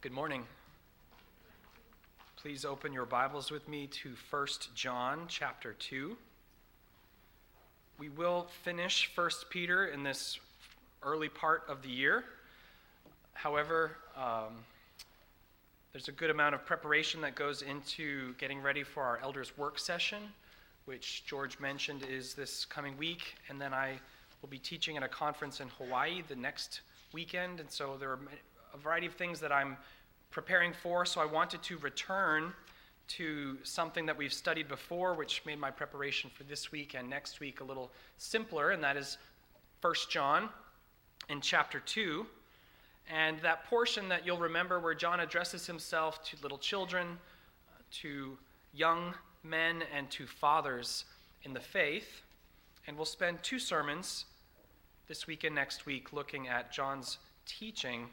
Good morning. Please open your Bibles with me to 1 John chapter 2. We will finish 1 Peter in this early part of the year. However, um, there's a good amount of preparation that goes into getting ready for our elders' work session, which George mentioned is this coming week. And then I will be teaching at a conference in Hawaii the next weekend. And so there are a variety of things that I'm preparing for, so I wanted to return to something that we've studied before, which made my preparation for this week and next week a little simpler, and that is 1 John in chapter 2. And that portion that you'll remember where John addresses himself to little children, to young men, and to fathers in the faith. And we'll spend two sermons this week and next week looking at John's teaching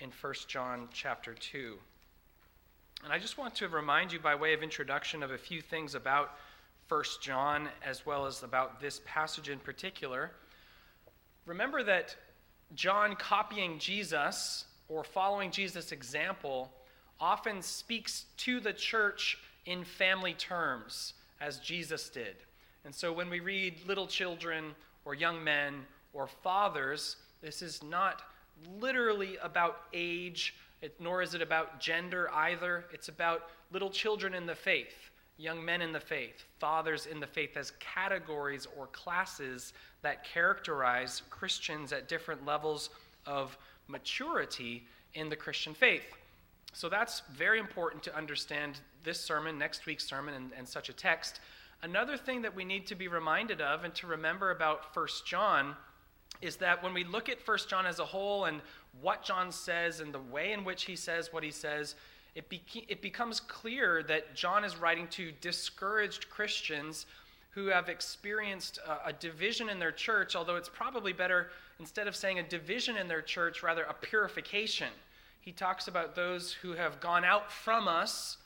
in 1 John chapter 2. And I just want to remind you, by way of introduction, of a few things about 1 John as well as about this passage in particular. Remember that John, copying Jesus or following Jesus' example, often speaks to the church in family terms, as Jesus did. And so when we read little children or young men or fathers, this is not literally about age, it, nor is it about gender either. It's about little children in the faith, young men in the faith, fathers in the faith as categories or classes that characterize Christians at different levels of maturity in the Christian faith. So that's very important to understand this sermon, next week's sermon, and, and such a text. Another thing that we need to be reminded of and to remember about First John is that when we look at First John as a whole and what John says and the way in which he says what he says, it, it becomes clear that John is writing to discouraged Christians who have experienced a, a division in their church, although it's probably better, instead of saying a division in their church, rather a purification. He talks about those who have gone out from us,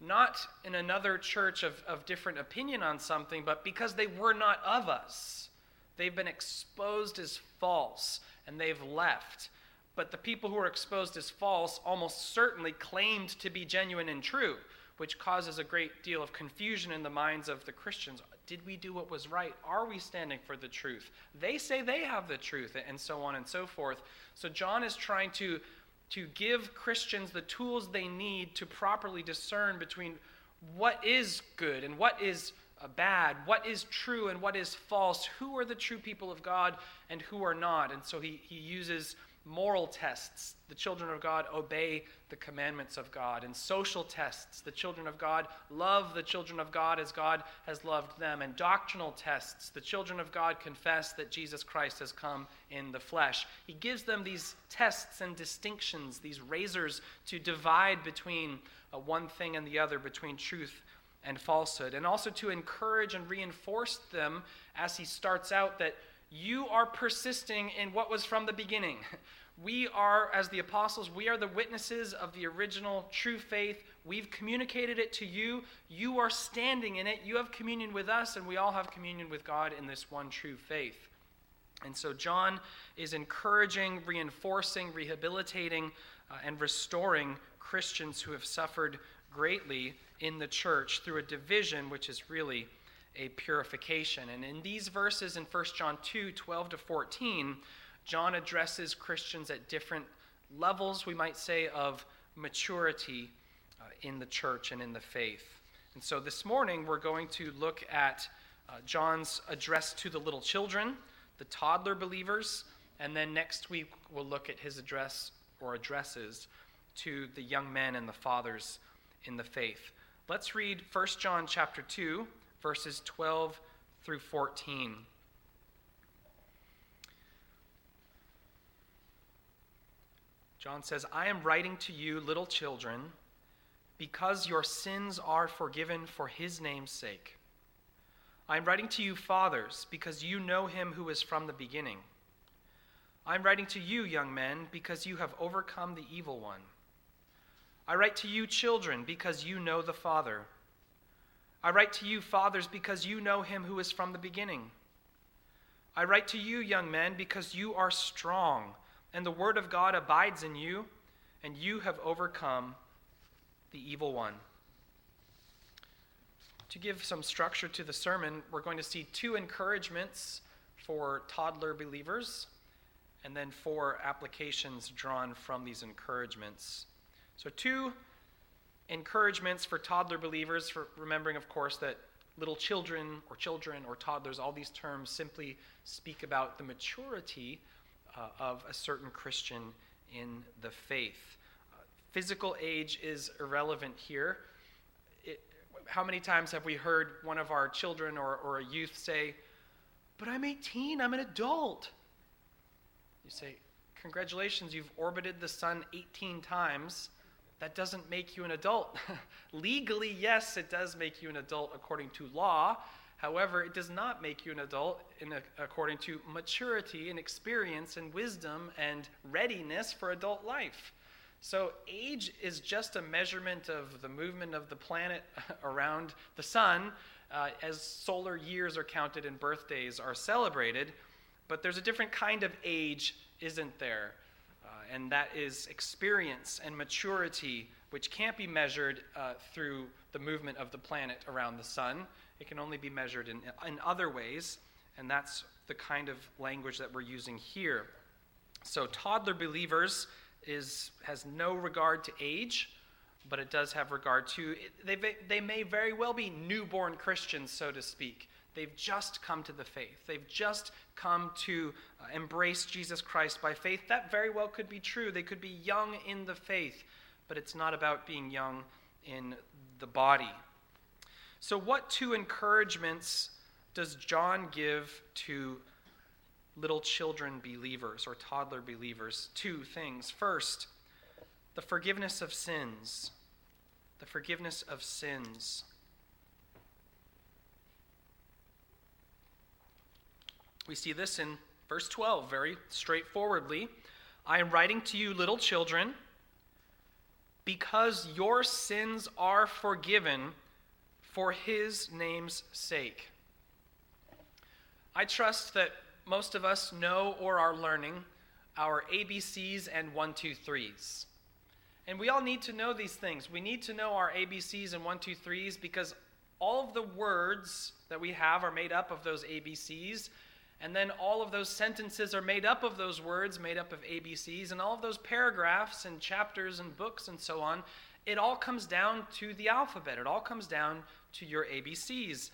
not in another church of, of different opinion on something, but because they were not of us. They've been exposed as false and they've left. But the people who are exposed as false almost certainly claimed to be genuine and true, which causes a great deal of confusion in the minds of the Christians. Did we do what was right? Are we standing for the truth? They say they have the truth, and so on and so forth. So John is trying to, to give Christians the tools they need to properly discern between what is good and what is bad, what is true and what is false, who are the true people of God and who are not. And so he, he uses moral tests. The children of God obey the commandments of God. And social tests. The children of God love the children of God as God has loved them. And doctrinal tests. The children of God confess that Jesus Christ has come in the flesh. He gives them these tests and distinctions, these razors to divide between uh, one thing and the other, between truth and falsehood, and also to encourage and reinforce them as he starts out that you are persisting in what was from the beginning. We are, as the apostles, we are the witnesses of the original true faith. We've communicated it to you. You are standing in it. You have communion with us, and we all have communion with God in this one true faith. And so John is encouraging, reinforcing, rehabilitating, uh, and restoring Christians who have suffered greatly in the church through a division which is really a purification. And in these verses in 1 John 2 12 to 14, John addresses Christians at different levels, we might say, of maturity uh, in the church and in the faith. And so this morning we're going to look at uh, John's address to the little children, the toddler believers, and then next week we'll look at his address or addresses to the young men and the fathers in the faith. Let's read 1 John chapter 2, verses 12 through 14. John says, I am writing to you, little children, because your sins are forgiven for his name's sake. I am writing to you, fathers, because you know him who is from the beginning. I am writing to you, young men, because you have overcome the evil one. I write to you, children, because you know the Father. I write to you, fathers, because you know him who is from the beginning. I write to you, young men, because you are strong, and the word of God abides in you, and you have overcome the evil one. To give some structure to the sermon, we're going to see two encouragements for toddler believers and then four applications drawn from these encouragements. So, two encouragements for toddler believers, for remembering, of course, that little children or children or toddlers, all these terms simply speak about the maturity uh, of a certain Christian in the faith. Uh, physical age is irrelevant here. It, how many times have we heard one of our children or, or a youth say, But I'm 18, I'm an adult? You say, Congratulations, you've orbited the sun 18 times. That doesn't make you an adult. Legally, yes, it does make you an adult according to law. However, it does not make you an adult a, according to maturity and experience and wisdom and readiness for adult life. So, age is just a measurement of the movement of the planet around the sun uh, as solar years are counted and birthdays are celebrated. But there's a different kind of age, isn't there? And that is experience and maturity, which can't be measured uh, through the movement of the planet around the sun. It can only be measured in, in other ways, and that's the kind of language that we're using here. So, toddler believers is, has no regard to age, but it does have regard to, they, they may very well be newborn Christians, so to speak. They've just come to the faith. They've just come to uh, embrace Jesus Christ by faith. That very well could be true. They could be young in the faith, but it's not about being young in the body. So, what two encouragements does John give to little children believers or toddler believers? Two things. First, the forgiveness of sins. The forgiveness of sins. We see this in verse 12 very straightforwardly. I am writing to you, little children, because your sins are forgiven for his name's sake. I trust that most of us know or are learning our ABCs and 123s. And we all need to know these things. We need to know our ABCs and 123s because all of the words that we have are made up of those ABCs. And then all of those sentences are made up of those words, made up of ABCs. And all of those paragraphs and chapters and books and so on, it all comes down to the alphabet. It all comes down to your ABCs.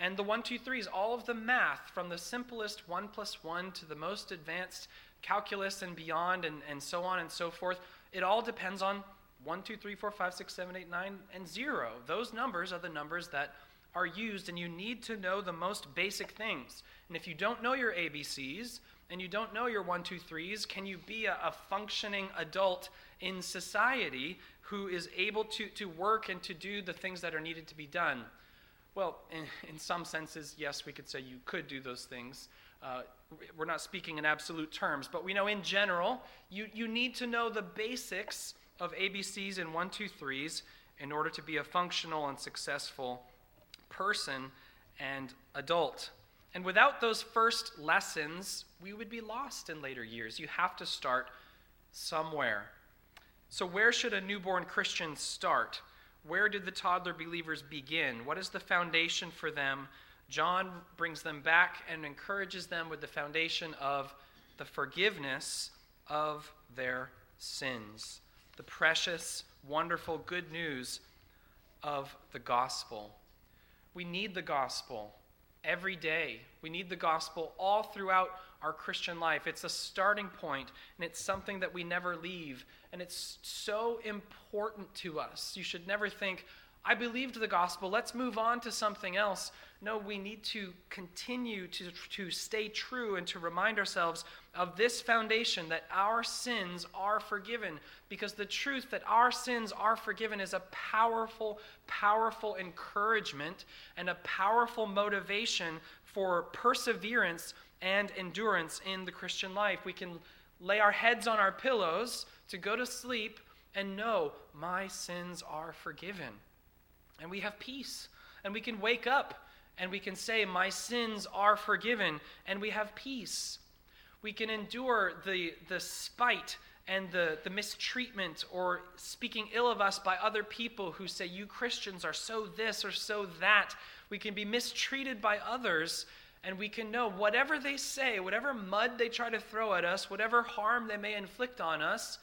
And the one, two, threes, all of the math, from the simplest 1 plus 1 to the most advanced calculus and beyond, and, and so on and so forth, it all depends on 1, 2, 3, 4, 5, 6, 7, 8, 9, and 0. Those numbers are the numbers that are used, and you need to know the most basic things. And if you don't know your ABCs, and you don't know your one, two, threes, can you be a, a functioning adult in society who is able to, to work and to do the things that are needed to be done? Well, in, in some senses, yes, we could say you could do those things. Uh, we're not speaking in absolute terms, but we know in general, you, you need to know the basics of ABCs and one, two, threes in order to be a functional and successful person and adult. And without those first lessons, we would be lost in later years. You have to start somewhere. So, where should a newborn Christian start? Where did the toddler believers begin? What is the foundation for them? John brings them back and encourages them with the foundation of the forgiveness of their sins. The precious, wonderful good news of the gospel. We need the gospel every day. We need the gospel all throughout our Christian life. It's a starting point, and it's something that we never leave. And it's so important to us. You should never think, I believed the gospel, let's move on to something else. No, we need to continue to, to stay true and to remind ourselves of this foundation that our sins are forgiven. Because the truth that our sins are forgiven is a powerful, powerful encouragement and a powerful motivation for perseverance and endurance in the Christian life. We can lay our heads on our pillows to go to sleep and know my sins are forgiven. And we have peace. And we can wake up and we can say, My sins are forgiven, and we have peace. We can endure the, the spite and the, the mistreatment or speaking ill of us by other people who say, You Christians are so this or so that. We can be mistreated by others, and we can know whatever they say, whatever mud they try to throw at us, whatever harm they may inflict on us,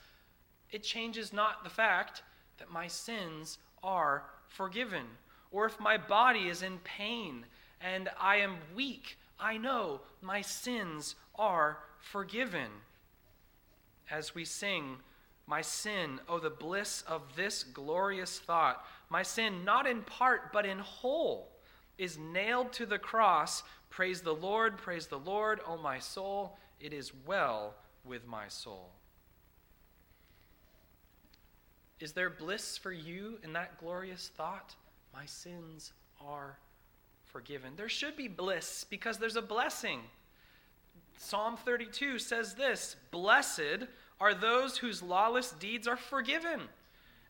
it changes not the fact that my sins are forgiven. Or if my body is in pain and I am weak, I know my sins are forgiven. As we sing, My sin, oh, the bliss of this glorious thought, my sin, not in part, but in whole, is nailed to the cross. Praise the Lord, praise the Lord, O my soul. It is well with my soul. Is there bliss for you in that glorious thought? My sins are forgiven. There should be bliss because there's a blessing. Psalm 32 says this Blessed are those whose lawless deeds are forgiven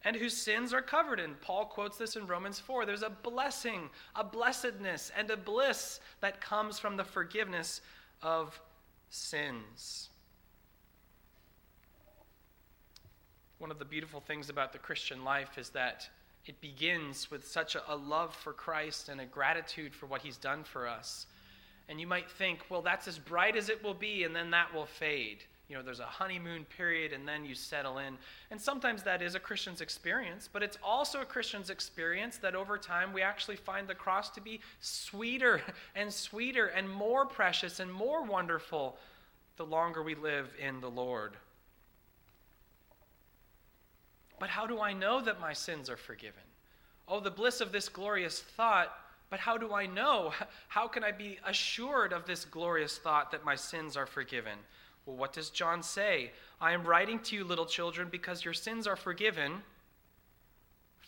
and whose sins are covered. And Paul quotes this in Romans 4. There's a blessing, a blessedness, and a bliss that comes from the forgiveness of sins. One of the beautiful things about the Christian life is that it begins with such a, a, love for Christ and a gratitude for what he's done for us. And you might think, well, that's as bright as it will be, and then that will fade. You know, there's a honeymoon period, and then you settle in. And sometimes that is a Christian's experience, but it's also a Christian's experience that over time we actually find the cross to be sweeter and sweeter and more precious and more wonderful the longer we live in the Lord. But how do I know that my sins are forgiven? Oh, the bliss of this glorious thought. But how do I know? How can I be assured of this glorious thought that my sins are forgiven? Well, what does John say? I am writing to you, little children, because your sins are forgiven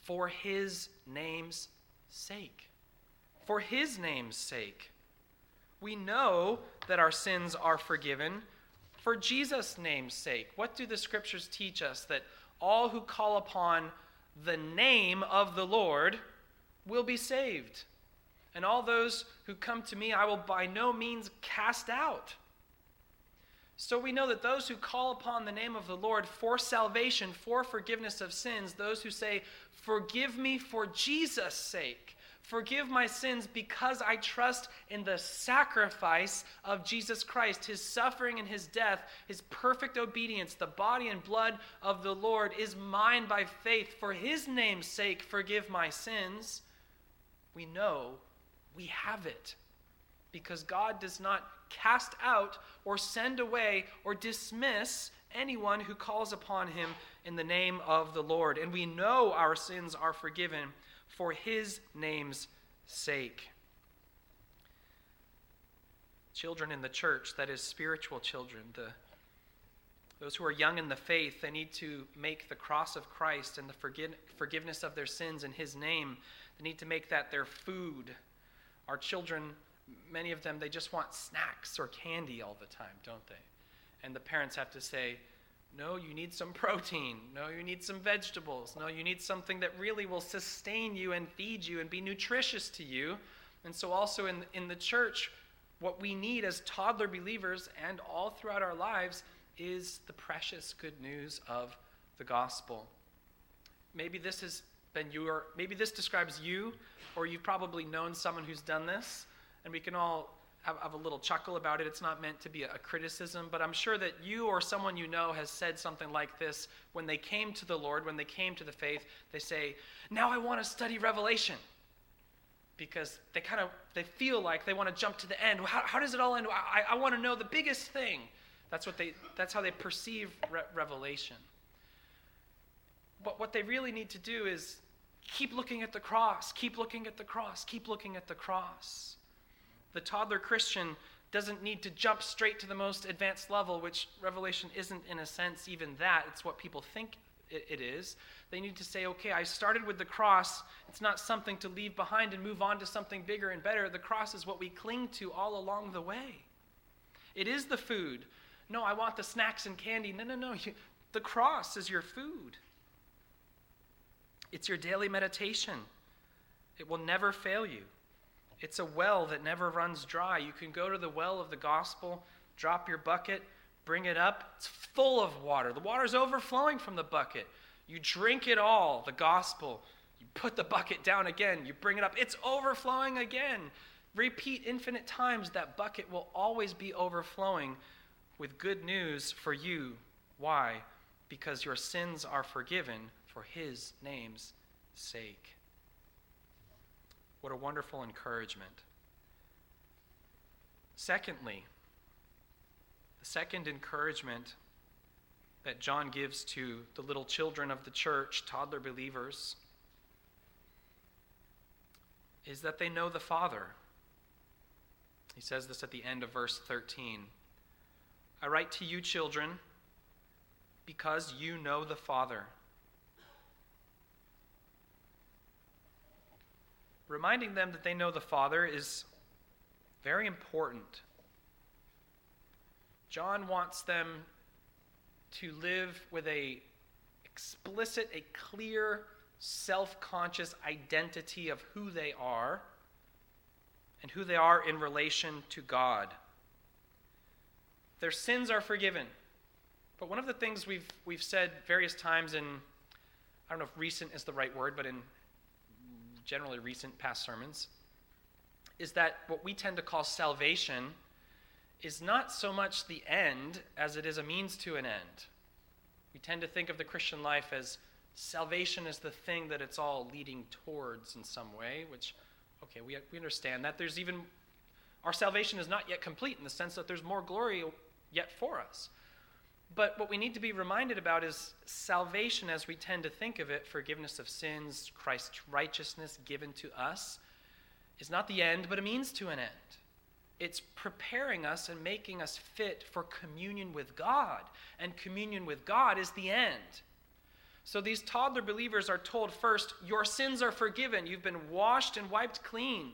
for his name's sake. For his name's sake. We know that our sins are forgiven for Jesus' name's sake. What do the scriptures teach us? That all who call upon the name of the Lord will be saved. And all those who come to me, I will by no means cast out. So we know that those who call upon the name of the Lord for salvation, for forgiveness of sins, those who say, Forgive me for Jesus' sake, Forgive my sins because I trust in the sacrifice of Jesus Christ, his suffering and his death, his perfect obedience. The body and blood of the Lord is mine by faith. For his name's sake, forgive my sins. We know we have it because God does not cast out or send away or dismiss anyone who calls upon him in the name of the Lord. And we know our sins are forgiven for his name's sake. Children in the church, that is, spiritual children, the, those who are young in the faith, they need to make the cross of Christ and the forgive, forgiveness of their sins in his name. They need to make that their food. Our children, many of them, they just want snacks or candy all the time, don't they? And the parents have to say, no, you need some protein. No, you need some vegetables. No, you need something that really will sustain you and feed you and be nutritious to you. And so, also in, in the church, what we need as toddler believers and all throughout our lives is the precious good news of the gospel. Maybe this has been your, maybe this describes you, or you've probably known someone who's done this, and we can all have, have a little chuckle about it. It's not meant to be a, criticism, but I'm sure that you or someone you know has said something like this. When they came to the Lord, when they came to the faith. They say, Now I want to study Revelation. Because they kind of they feel like they want to jump to the end. How, how does it all end? I, I want to know the biggest thing. That's what they that's how they perceive re- revelation. But what they really need to do is keep looking at the cross keep looking at the cross keep looking at the cross the toddler Christian doesn't need to jump straight to the most advanced level, which Revelation isn't, in a sense, even that. It's what people think it is. They need to say, okay, I started with the cross. It's not something to leave behind and move on to something bigger and better. The cross is what we cling to all along the way. It is the food. No, I want the snacks and candy. No, no, no. The cross is your food, it's your daily meditation. It will never fail you. It's a well that never runs dry. You can go to the well of the gospel, drop your bucket, bring it up, it's full of water. The water's overflowing from the bucket. You drink it all, the gospel. You put the bucket down again, you bring it up, it's overflowing again. Repeat infinite times, that bucket will always be overflowing with good news for you. Why? Because your sins are forgiven for his name's sake. What a wonderful encouragement. Secondly, the second encouragement that John gives to the little children of the church, toddler believers, is that they know the Father. He says this at the end of verse 13. I write to you, children, because you know the Father. Reminding them that they know the Father is very important. John wants them to live with a explicit, a clear, self-conscious identity of who they are and who they are in relation to God. Their sins are forgiven. But one of the things we've, we've said various times in, I don't know if recent is the right word, but in generally recent past sermons, is that what we tend to call salvation is not so much the end as it is a means to an end. We tend to think of the Christian life as salvation is the thing that it's all leading towards in some way, which, okay, we, we understand that. There's even, our salvation is not yet complete in the sense that there's more glory yet for us. But what we need to be reminded about is salvation as we tend to think of it forgiveness of sins, Christ's righteousness given to us is not the end, but a means to an end. It's preparing us and making us fit for communion with God. And communion with God is the end. So these toddler believers are told first, Your sins are forgiven. You've been washed and wiped clean.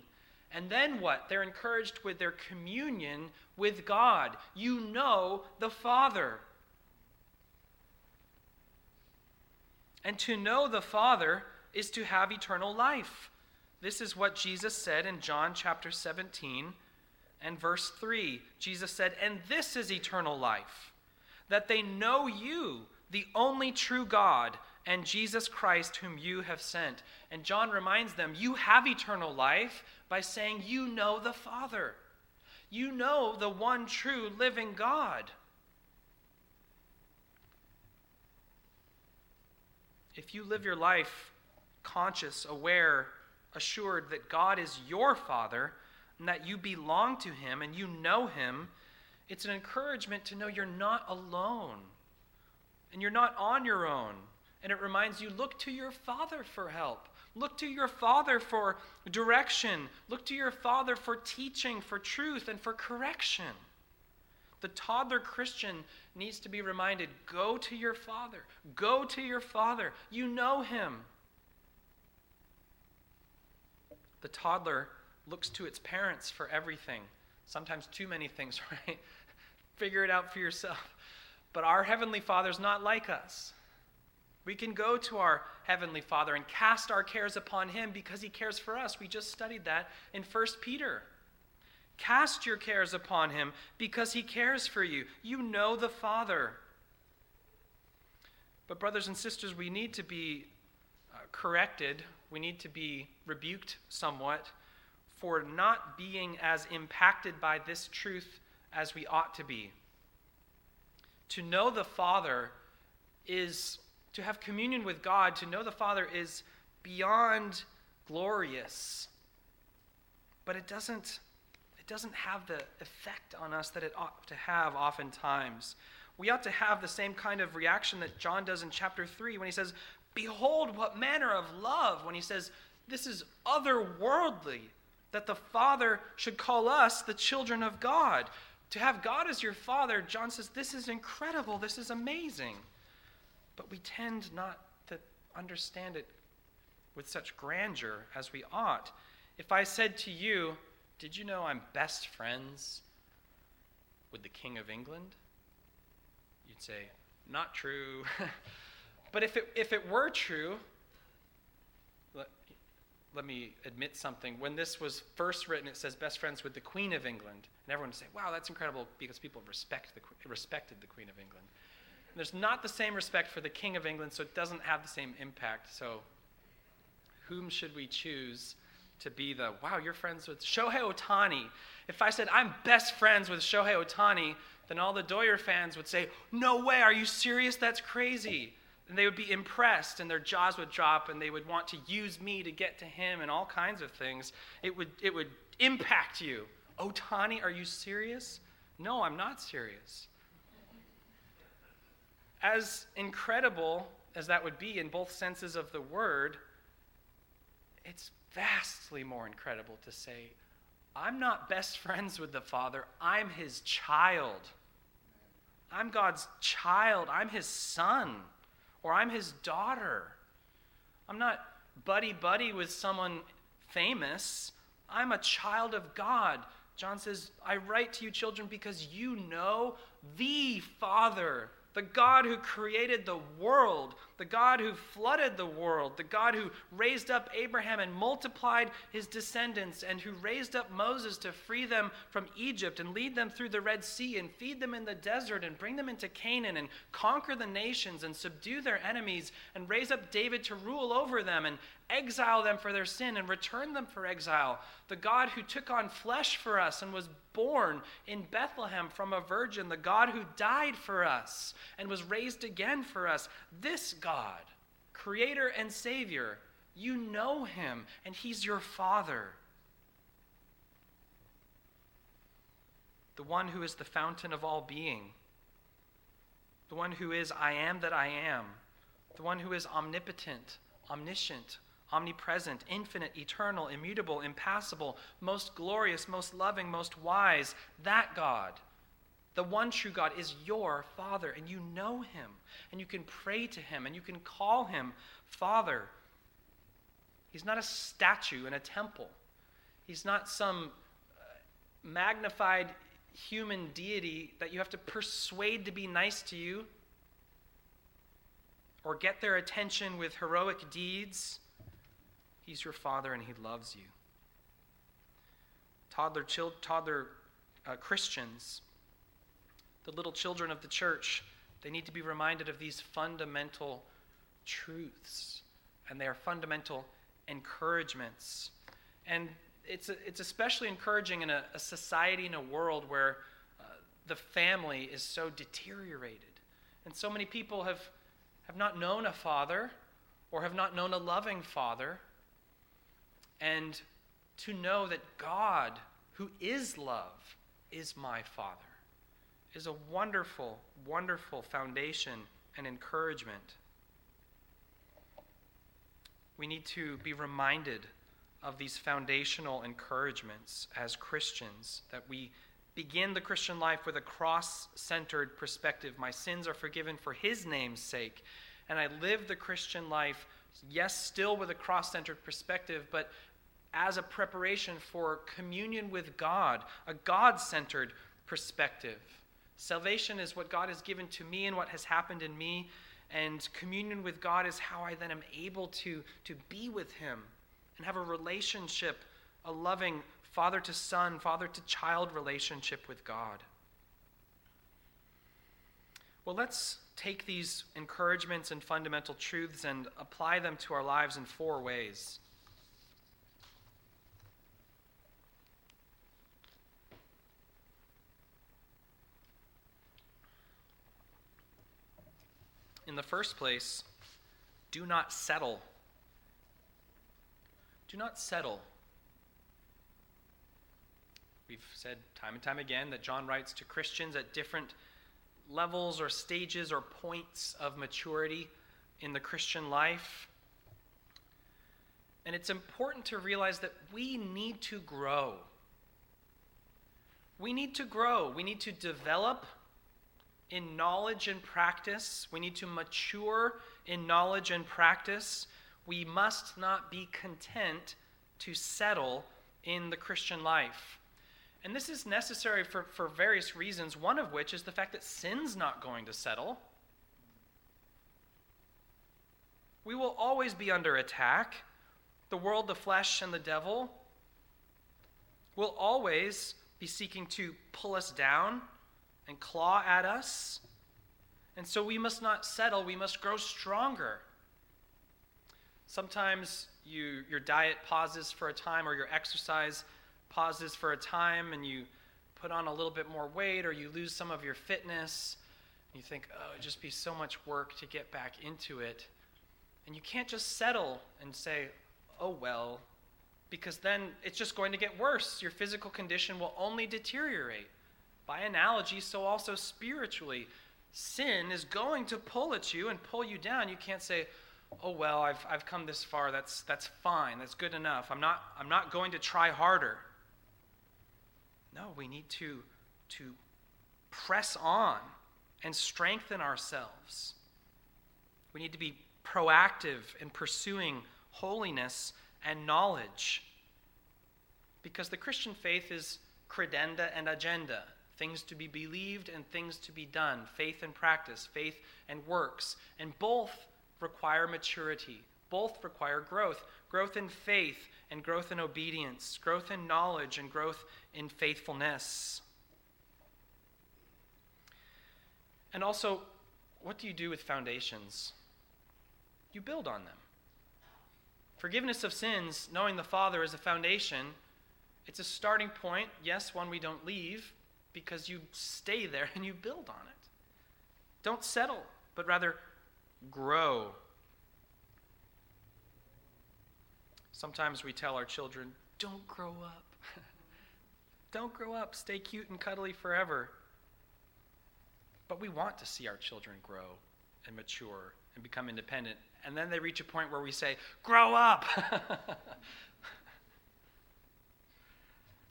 And then what? They're encouraged with their communion with God. You know the Father. And to know the Father is to have eternal life. This is what Jesus said in John chapter 17 and verse 3. Jesus said, And this is eternal life, that they know you, the only true God, and Jesus Christ, whom you have sent. And John reminds them, You have eternal life by saying, You know the Father. You know the one true living God. If you live your life conscious, aware, assured that God is your Father and that you belong to Him and you know Him, it's an encouragement to know you're not alone and you're not on your own. And it reminds you look to your Father for help. Look to your Father for direction. Look to your Father for teaching, for truth, and for correction. The toddler Christian needs to be reminded go to your Father. Go to your Father. You know Him. The toddler looks to its parents for everything, sometimes too many things, right? Figure it out for yourself. But our Heavenly Father's not like us. We can go to our Heavenly Father and cast our cares upon Him because He cares for us. We just studied that in 1 Peter. Cast your cares upon Him because He cares for you. You know the Father. But, brothers and sisters, we need to be uh, corrected, we need to be rebuked somewhat for not being as impacted by this truth as we ought to be. To know the Father is to have communion with God, to know the Father is beyond glorious. But it doesn't, it doesn't have the effect on us that it ought to have oftentimes. We ought to have the same kind of reaction that John does in chapter 3 when he says, Behold, what manner of love, when he says, This is otherworldly, that the Father should call us the children of God. To have God as your Father, John says, This is incredible, this is amazing but we tend not to understand it with such grandeur as we ought. If I said to you, Did you know I'm best friends with the King of England? You'd say, Not true. but if it, if it were true, let me admit something. When this was first written, it says best friends with the Queen of England. And everyone would say, wow, that's incredible because people respect the, respected the Queen of England. And there's not the same respect for the King of England, so it doesn't have the same impact. So, whom should we choose to be the, wow, you're friends with Shohei Ohtani? If I said, I'm best friends with Shohei Ohtani, then all the Dodger fans would say, no way, are you serious? That's crazy and they would be impressed and their jaws would drop and they would want to use me to get to him and all kinds of things. It would, it would impact you. Ohtani, are you serious? No, I'm not serious. As incredible as that would be in both senses of the word, it's vastly more incredible to say, I'm not best friends with the Father, I'm his child. I'm God's child, I'm his son or I'm his daughter. I'm not buddy buddy with someone famous. I'm a child of God. John says, I write to you, children, because you know the Father the God who created the world, the God who flooded the world, the God who raised up Abraham and multiplied his descendants, and who raised up Moses to free them from Egypt and lead them through the Red Sea and feed them in the desert and bring them into Canaan and conquer the nations and subdue their enemies and raise up David to rule over them and exile them for their sin and return them for exile. The God who took on flesh for us and was born in Bethlehem from a virgin. The God who died for us and was raised again for us. This God, creator and savior, you know him and he's your father. The one who is the fountain of all being. The one who is I am that I am. The one who is omnipotent, omniscient, omnipresent, infinite, eternal, immutable, impassible, most glorious, most loving, most wise, that God, the one true God, is your Father, and you know Him, and you can pray to Him, and you can call Him Father. He's not a statue in a temple, He's not some uh, magnified human deity that you have to persuade to be nice to you or get their attention with heroic deeds. He's your father and he loves you. Toddler, chil- toddler uh, Christians, the little children of the church, they need to be reminded of these fundamental truths. And they are fundamental encouragements. And it's, it's especially encouraging in a, a, society, in a world where uh, the family is so deteriorated. And so many people have, have not known a father or have not known a loving father and to know that God, who is love, is my Father, is a wonderful, wonderful foundation and encouragement. We need to be reminded of these foundational encouragements as Christians, that we begin the Christian life with a cross centered perspective. My sins are forgiven for His name's sake. And I live the Christian life, yes, still with a cross centered perspective, but as a preparation for communion with God, a God centered perspective. Salvation is what God has given to me and what has happened in me, and communion with God is how I then am able to, to be with Him and have a relationship, a loving father to son, father to child relationship with God. Well, let's take these encouragements and fundamental truths and apply them to our lives in four ways. In the first place, do not settle. Do not settle. We've said time and time again that John writes to Christians at different levels or stages or points of maturity in the Christian life. And it's important to realize that we need to grow. We need to grow. We need to develop in knowledge and practice. We need to mature in knowledge and practice. We must not be content to settle in the Christian life. And this is necessary for, for various reasons, one of which is the fact that sin's not going to settle. We will always be under attack. the world, the flesh, and the devil will always be seeking to pull us down and claw at us. And so we must not settle, we must grow stronger. Sometimes you, your diet pauses for a time, or your exercise pauses for a time, and you put on a little bit more weight, or you lose some of your fitness. And you think, oh, it'd just be so much work to get back into it. And you can't just settle and say, oh, well, because then it's just going to get worse. Your physical condition will only deteriorate. By analogy, so also spiritually. Sin is going to pull at you and pull you down. You can't say, oh well I've, I've come this far. That's, that's fine. That's good enough. I'm not, I'm not going to try harder. No we need to, to press on and strengthen ourselves. We need to be proactive in pursuing holiness and knowledge. Because the christian faith is credenda and agenda things to be believed and things to be done faith and practice faith and works and both require maturity. Both require growth growth in faith and growth in obedience, growth in knowledge and growth in faithfulness. And also, what do you do with foundations? You build on them. Forgiveness of sins, knowing the Father is a foundation, it's a starting point, yes, one we don't leave, because you stay there and you build on it. Don't settle, but rather grow. Sometimes we tell our children, don't grow up. don't grow up. Stay cute and cuddly forever. But we want to see our children grow and mature and become independent. And then they reach a point where we say, grow up.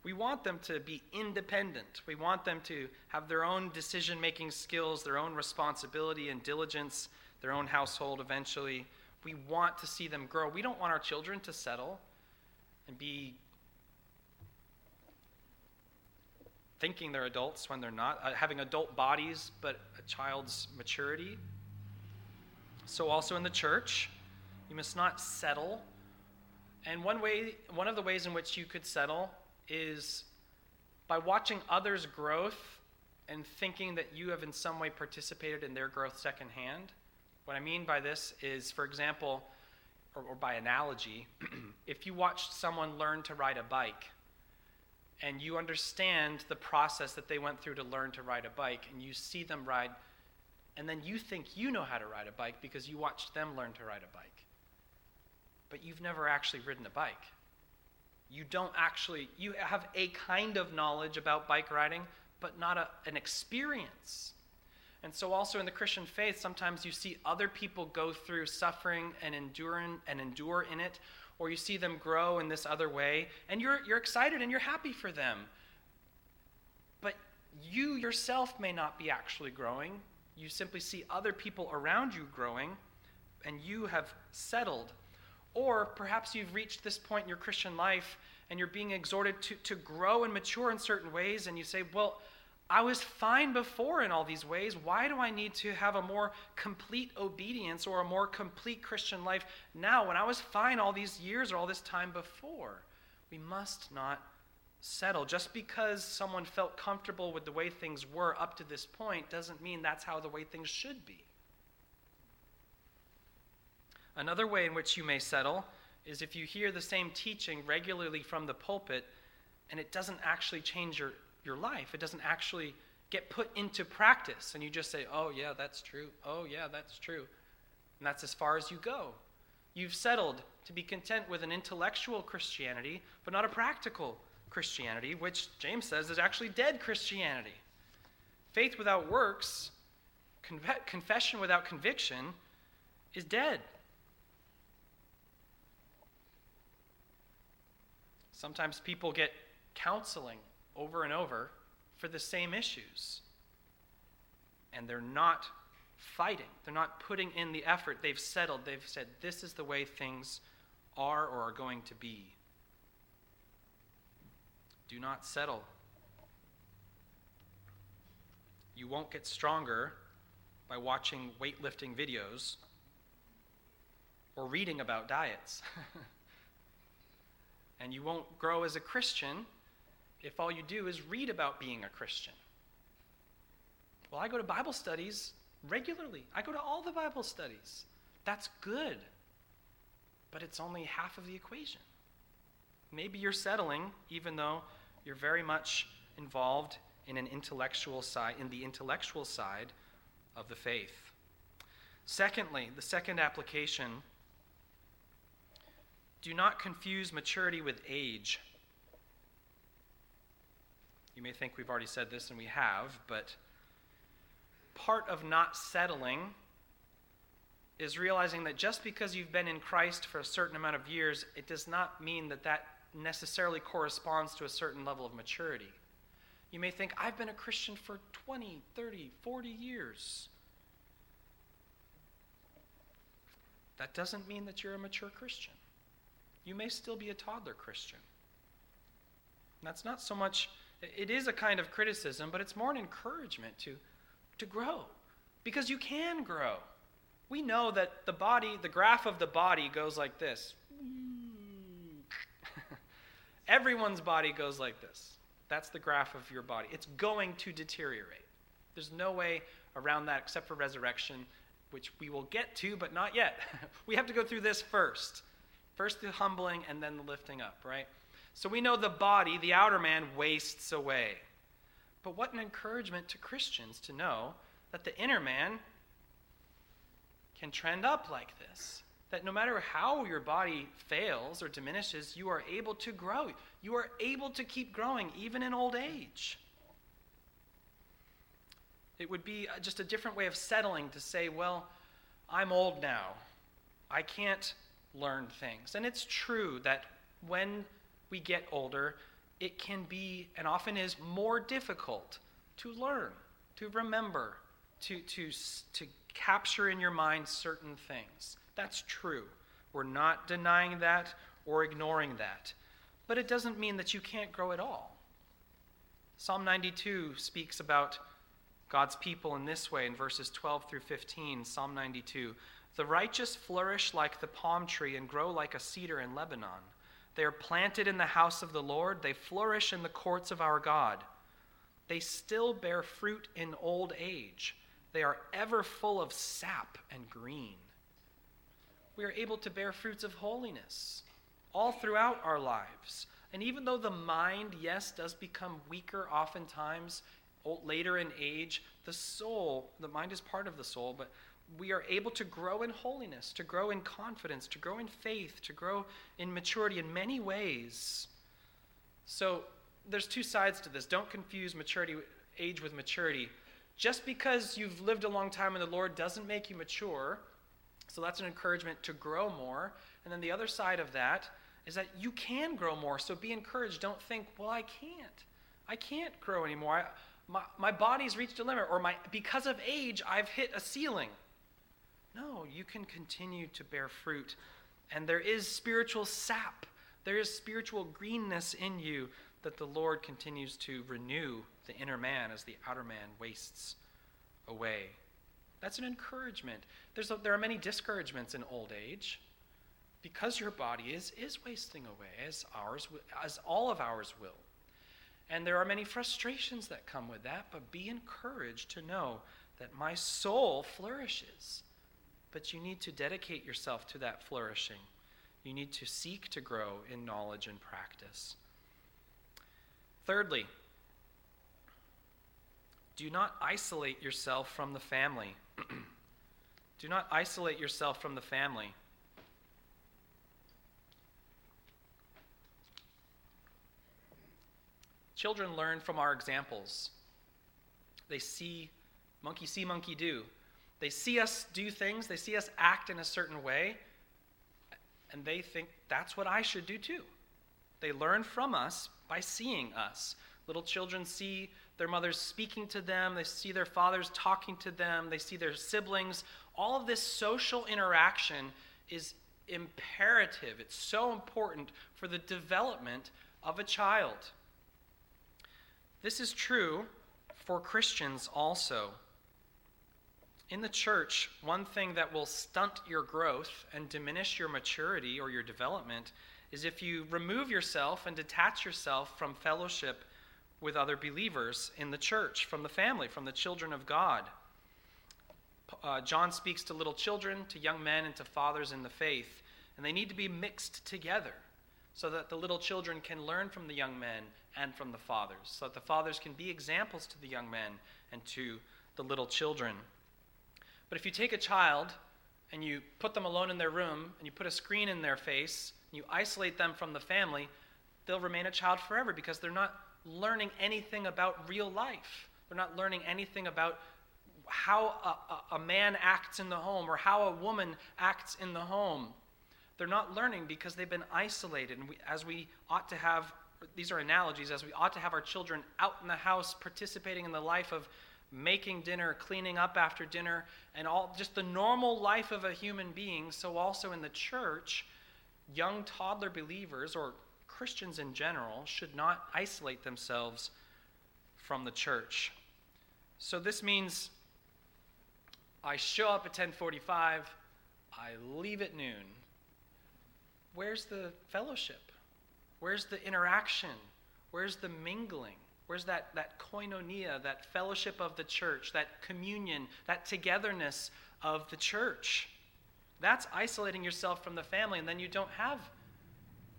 we want them to be independent. We want them to have their own decision making skills, their own responsibility and diligence their own household eventually. We want to see them grow. We don't want our children to settle and be thinking they're adults when they're not, uh, having adult bodies but a child's maturity. So, also in the church, you must not settle. And one way, one of the ways in which you could settle is by watching others' growth and thinking that you have in some way participated in their growth secondhand. What I mean by this is, for example, or, or by analogy, if you watched someone learn to ride a bike and you understand the process that they went through to learn to ride a bike and you see them ride, and then you think you know how to ride a bike because you watched them learn to ride a bike. But you've never actually ridden a bike. You don't actually, you have a kind of knowledge about bike riding, but not a, an experience. And so, also in the Christian faith, sometimes you see other people go through suffering and endure and endure in it, or you see them grow in this other way, and you're, you're excited and you're happy for them. But you yourself may not be actually growing. You simply see other people around you growing, and you have settled. Or perhaps you've reached this point in your Christian life and you're being exhorted to, to grow and mature in certain ways, and you say, Well, I was fine before in all these ways. Why do I need to have a more complete obedience or a more complete Christian life now when I was fine all these years or all this time before? We must not settle. Just because someone felt comfortable with the way things were up to this point doesn't mean that's how the way things should be. Another way in which you may settle is if you hear the same teaching regularly from the pulpit and it doesn't actually change your your life. It doesn't actually get put into practice. And you just say, oh, yeah, that's true. Oh, yeah, that's true. And that's as far as you go. You've settled to be content with an intellectual Christianity, but not a practical Christianity, which James says is actually dead Christianity. Faith without works, confession without conviction, is dead. Sometimes people get counseling over and over for the same issues. And they're not fighting, they're not putting in the effort. They've settled, they've said, this is the way things are or are going to be. Do not settle. You won't get stronger by watching weightlifting videos or reading about diets. And you won't grow as a Christian if all you do is read about being a Christian. Well, I go to Bible studies regularly, I go to all the Bible studies. That's good, but it's only half of the equation. Maybe you're settling, even though you're very much involved in an intellectual side, in the intellectual side of the faith. Secondly, the second application do not confuse maturity with age. You may think we've already said this, and we have, but part of not settling is realizing that just because you've been in Christ for a certain amount of years, it does not mean that that necessarily corresponds to a certain level of maturity. You may think, I've been a Christian for 20, 30, 40 years. That doesn't mean that you're a mature Christian. You may still be a toddler Christian. That's not so much, it is a kind of criticism, but it's more an encouragement to, to grow. Because you can grow. We know that the body, the graph of the body goes like this. Everyone's body goes like this. That's the graph of your body. It's going to deteriorate. There's no way around that except for resurrection, which we will get to, but not yet. we have to go through this first. First the humbling and then the lifting up, right? So we know the body, the outer man, wastes away. But what an encouragement to Christians to know that the inner man can trend up like this. That no matter how your body fails or diminishes, you are able to grow. You are able to keep growing even in old age. It would be uh, just a different way of settling to say, well, I'm old now. I can't learn things. And it's true that when we get older, it can be and often is more difficult to learn, to remember, to, to, to capture in your mind certain things. That's true. We're not denying that or ignoring that. But it doesn't mean that you can't grow at all. Psalm 92 speaks about God's people in this way in verses 12 through 15. Psalm 92 the righteous flourish like the palm tree and grow like a cedar in Lebanon. They are planted in the house of the Lord, they flourish in the courts of our God. They still bear fruit in old age. They are ever full of sap and green. We are able to bear fruits of holiness all throughout our lives. And even though the mind, yes, does become weaker oftentimes later in age, the soul, the mind is part of the soul, but we are able to grow in holiness, to grow in confidence, to grow in faith, to grow in maturity in many ways. So there's two sides to this. Don't confuse maturity age with maturity. Just because you've lived a long time in the Lord doesn't make you mature. So that's an encouragement to grow more. And then the other side of that is that you can grow more. So be encouraged. Don't think, well, I can't. I can't grow anymore. I, my, my body's reached a limit, or my, because of age, I've hit a ceiling. No, you can continue to bear fruit. And there is spiritual sap, there is spiritual greenness in you that the Lord continues to renew the inner man as the outer man wastes away. That's an encouragement. There's a, there are many discouragements in old age because your body is, is wasting away, as, ours, as all of ours will. And there are many frustrations that come with that, but be encouraged to know that my soul flourishes but you need to dedicate yourself to that flourishing. You need to seek to grow in knowledge and practice. Thirdly, do not isolate yourself from the family. do not isolate yourself from the family. Children learn from our examples. They see monkey see, monkey do. They see us do things, they see us act in a certain way, and they think that's what I should do too. They learn from us by seeing us. Little children see their mothers speaking to them, they see their fathers talking to them, they see their siblings. All of this social interaction is imperative. It's so important for the development of a child. This is true for Christians also. In the church, one thing that will stunt your growth and diminish your maturity or your development is if you remove yourself and detach yourself from fellowship with other believers in the church, from the family, from the children of God. Uh, John speaks to little children, to young men, and to fathers in the faith, and they need to be mixed together so that the little children can learn from the young men and from the fathers, so that the fathers can be examples to the young men and to the little children. But if you take a child and you put them alone in their room and you put a screen in their face and you isolate them from the family, they'll remain a child forever because they're not learning anything about real life. They're not learning anything about how a, a, a man acts in the home or how a woman acts in the home. They're not learning because they've been isolated. And we, as we ought to have, these are analogies, as we ought to have our children out in the house participating in the life of making dinner, cleaning up after dinner, and all just the normal life of a human being. So, also in the church, young toddler believers or Christians in general should not isolate themselves from the church. So, this means I show up at 1045, I leave at noon. Where's the fellowship? Where's the interaction? Where's the mingling? Where's that, that koinonia, that fellowship of the church, that communion, that togetherness of the church? That's isolating yourself from the family, and then you don't have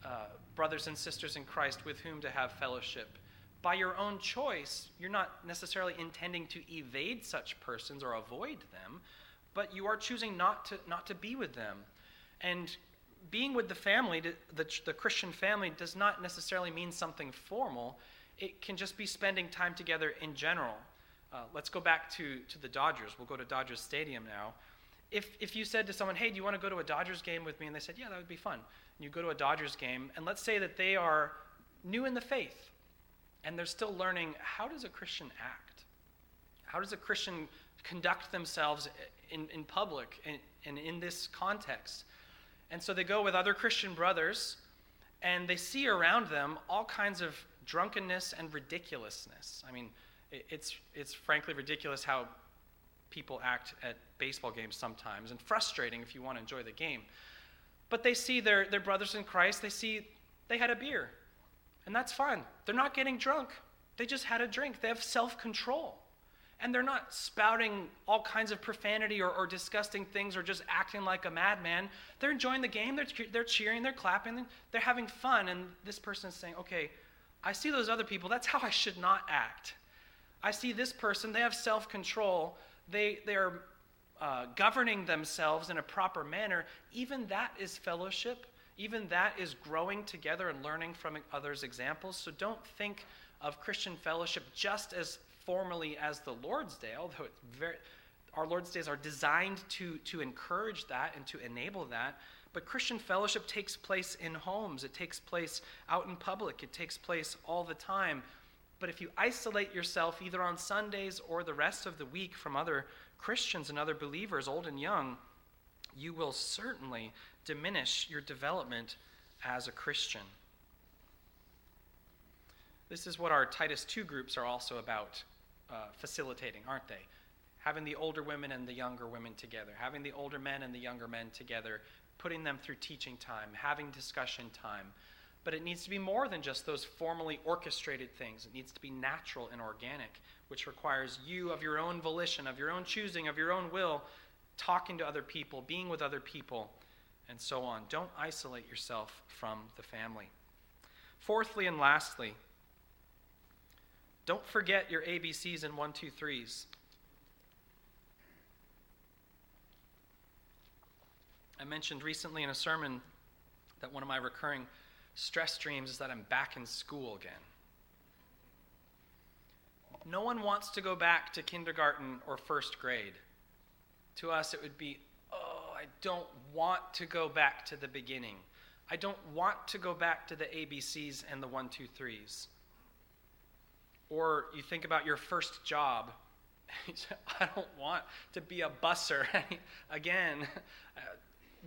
uh, brothers and sisters in Christ with whom to have fellowship. By your own choice, you're not necessarily intending to evade such persons or avoid them, but you are choosing not to, not to be with them. And being with the family, the, the Christian family, does not necessarily mean something formal it can just be spending time together in general. Uh, let's go back to, to the Dodgers. We'll go to Dodgers Stadium now. If, if you said to someone, hey, do you want to go to a Dodgers game with me? And they said, yeah, that would be fun. And you go to a Dodgers game, and let's say that they are new in the faith, and they're still learning how does a Christian act? How does a Christian conduct themselves in, in public and, and in this context? And so they go with other Christian brothers, and they see around them all kinds of drunkenness and ridiculousness. I mean, it's, it's frankly ridiculous how people act at baseball games sometimes, and frustrating if you want to enjoy the game. But they see their, their brothers in Christ, they see they had a beer, and that's fine. They're not getting drunk, they just had a drink. They have self control. And they're not spouting all kinds of profanity or, or, disgusting things or just acting like a madman. They're enjoying the game, they're, they're cheering, they're clapping, they're having fun. And this person is saying, okay, I see those other people, that's how I should not act. I see this person, they have self control, they, they're uh, governing themselves in a proper manner. Even that is fellowship. Even that is growing together and learning from others' examples. So don't think of Christian fellowship just as formally as the Lord's Day, although very, our Lord's Days are designed to, to encourage that and to enable that. But Christian fellowship takes place in homes, it takes place out in public, it takes place all the time. But if you isolate yourself either on Sundays or the rest of the week from other Christians and other believers, old and young, you will certainly diminish your development as a Christian. This is what our Titus 2 groups are also about uh, facilitating, aren't they? Having the older women and the younger women together, having the older men and the younger men together, putting them through teaching time, having discussion time. But it needs to be more than just those formally orchestrated things. It needs to be natural and organic, which requires you, of your own volition, of your own choosing, of your own will, talking to other people, being with other people, and so on. Don't isolate yourself from the family. Fourthly and lastly, don't forget your ABCs and one, two, threes. I mentioned recently in a sermon that one of my recurring stress dreams is that I'm back in school again. No one wants to go back to kindergarten or first grade. To us, it would be, oh, I don't want to go back to the beginning. I don't want to go back to the ABCs and the one, two, threes. Or you think about your first job. I don't want to be a busser again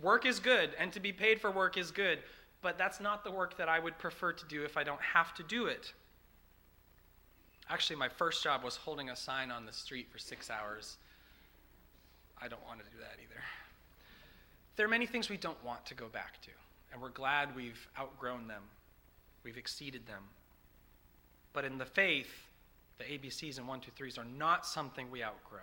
work is good, and to be paid for work is good, but that's not the work that I would prefer to do if I don't have to do it. Actually, my first job was holding a sign on the street for six hours. I don't want to do that either. There are many things we don't want to go back to, and we're glad we've outgrown them, we've exceeded them. But in the faith, the ABCs and 1, 2, 3s are not something we outgrow,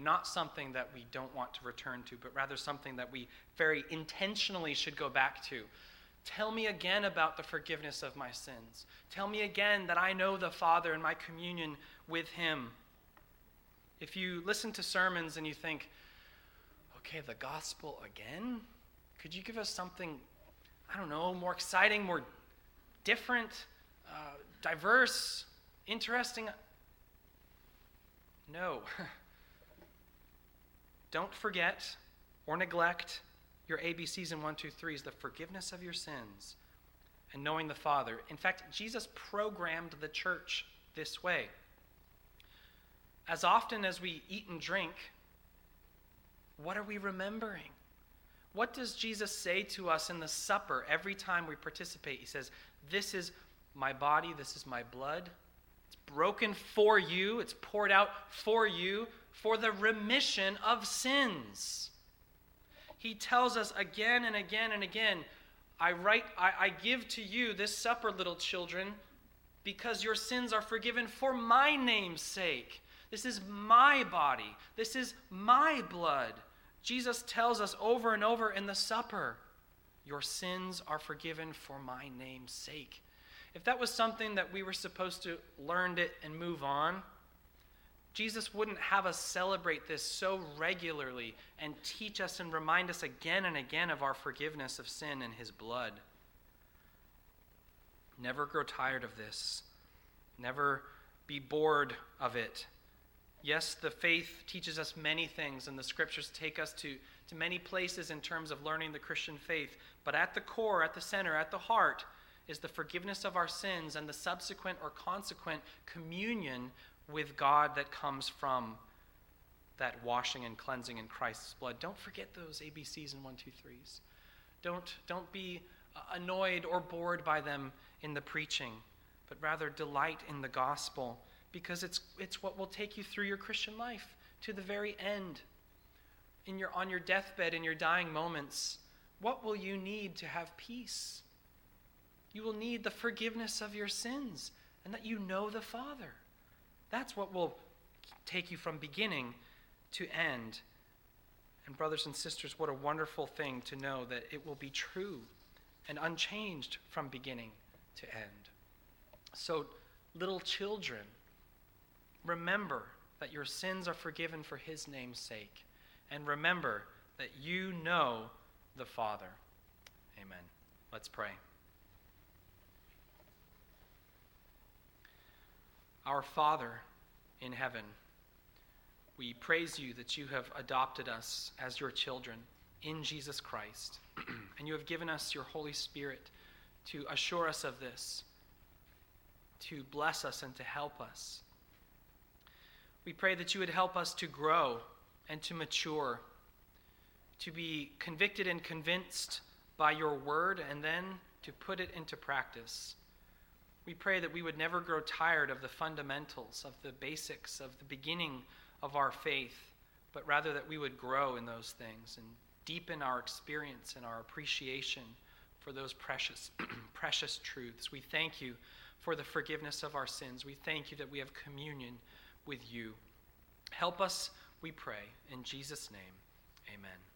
not something that we don't want to return to, but rather something that we very intentionally should go back to. Tell me again about the forgiveness of my sins. Tell me again that I know the Father and my communion with Him. If you listen to sermons and you think, okay, the gospel again? Could you give us something, I don't know, more exciting, more different, uh, diverse, interesting? No. don't forget or neglect your ABCs and 1, 2, 3s, the forgiveness of your sins and knowing the Father. In fact, Jesus programmed the church this way. As often as we eat and drink, what are we remembering? What does Jesus say to us in the supper every time we participate? He says, This is my body, this is my blood. It's broken for you, it's poured out for you for the remission of sins. He tells us again and again and again, I write, I, I give to you this supper, little children, because your sins are forgiven for my name's sake. This is my body. This is my blood. Jesus tells us over and over in the supper, Your sins are forgiven for my name's sake. If that was something that we were supposed to learn it and move on, Jesus wouldn't have us celebrate this so regularly and teach us and remind us again and again of our forgiveness of sin in his blood. Never grow tired of this. Never be bored of it. Yes, the faith teaches us many things, and the scriptures take us to, to many places in terms of learning the Christian faith. But at the core, at the center, at the heart, is the forgiveness of our sins and the subsequent or consequent communion with God that comes from that washing and cleansing in Christ's blood. Don't forget those ABCs and 1, 2, 3s. Don't, don't be uh, annoyed or bored by them in the preaching, but rather delight in the gospel because it's, it's what will take you through your Christian life to the very end. In your, on your deathbed, in your dying moments, what will you need to have peace? You will need the forgiveness of your sins and that you know the Father. That's what will take you from beginning to end. And, brothers and sisters, what a wonderful thing to know that it will be true and unchanged from beginning to end. So, little children, Remember that your sins are forgiven for his name's sake. And remember that you know the Father. Amen. Let's pray. Our Father in heaven, we praise you that you have adopted us as your children in Jesus Christ. and you have given us your Holy Spirit to assure us of this, to bless us and to help us. We pray that you would help us to grow and to mature, to be convicted and convinced by your word, and then to put it into practice. We pray that we would never grow tired of the fundamentals, of the basics, of the beginning of our faith, but rather that we would grow in those things and deepen our experience and our appreciation for those precious, precious truths. We thank you for the forgiveness of our sins. We thank you that we have communion with you. Help us, we pray. In Jesus' name, amen.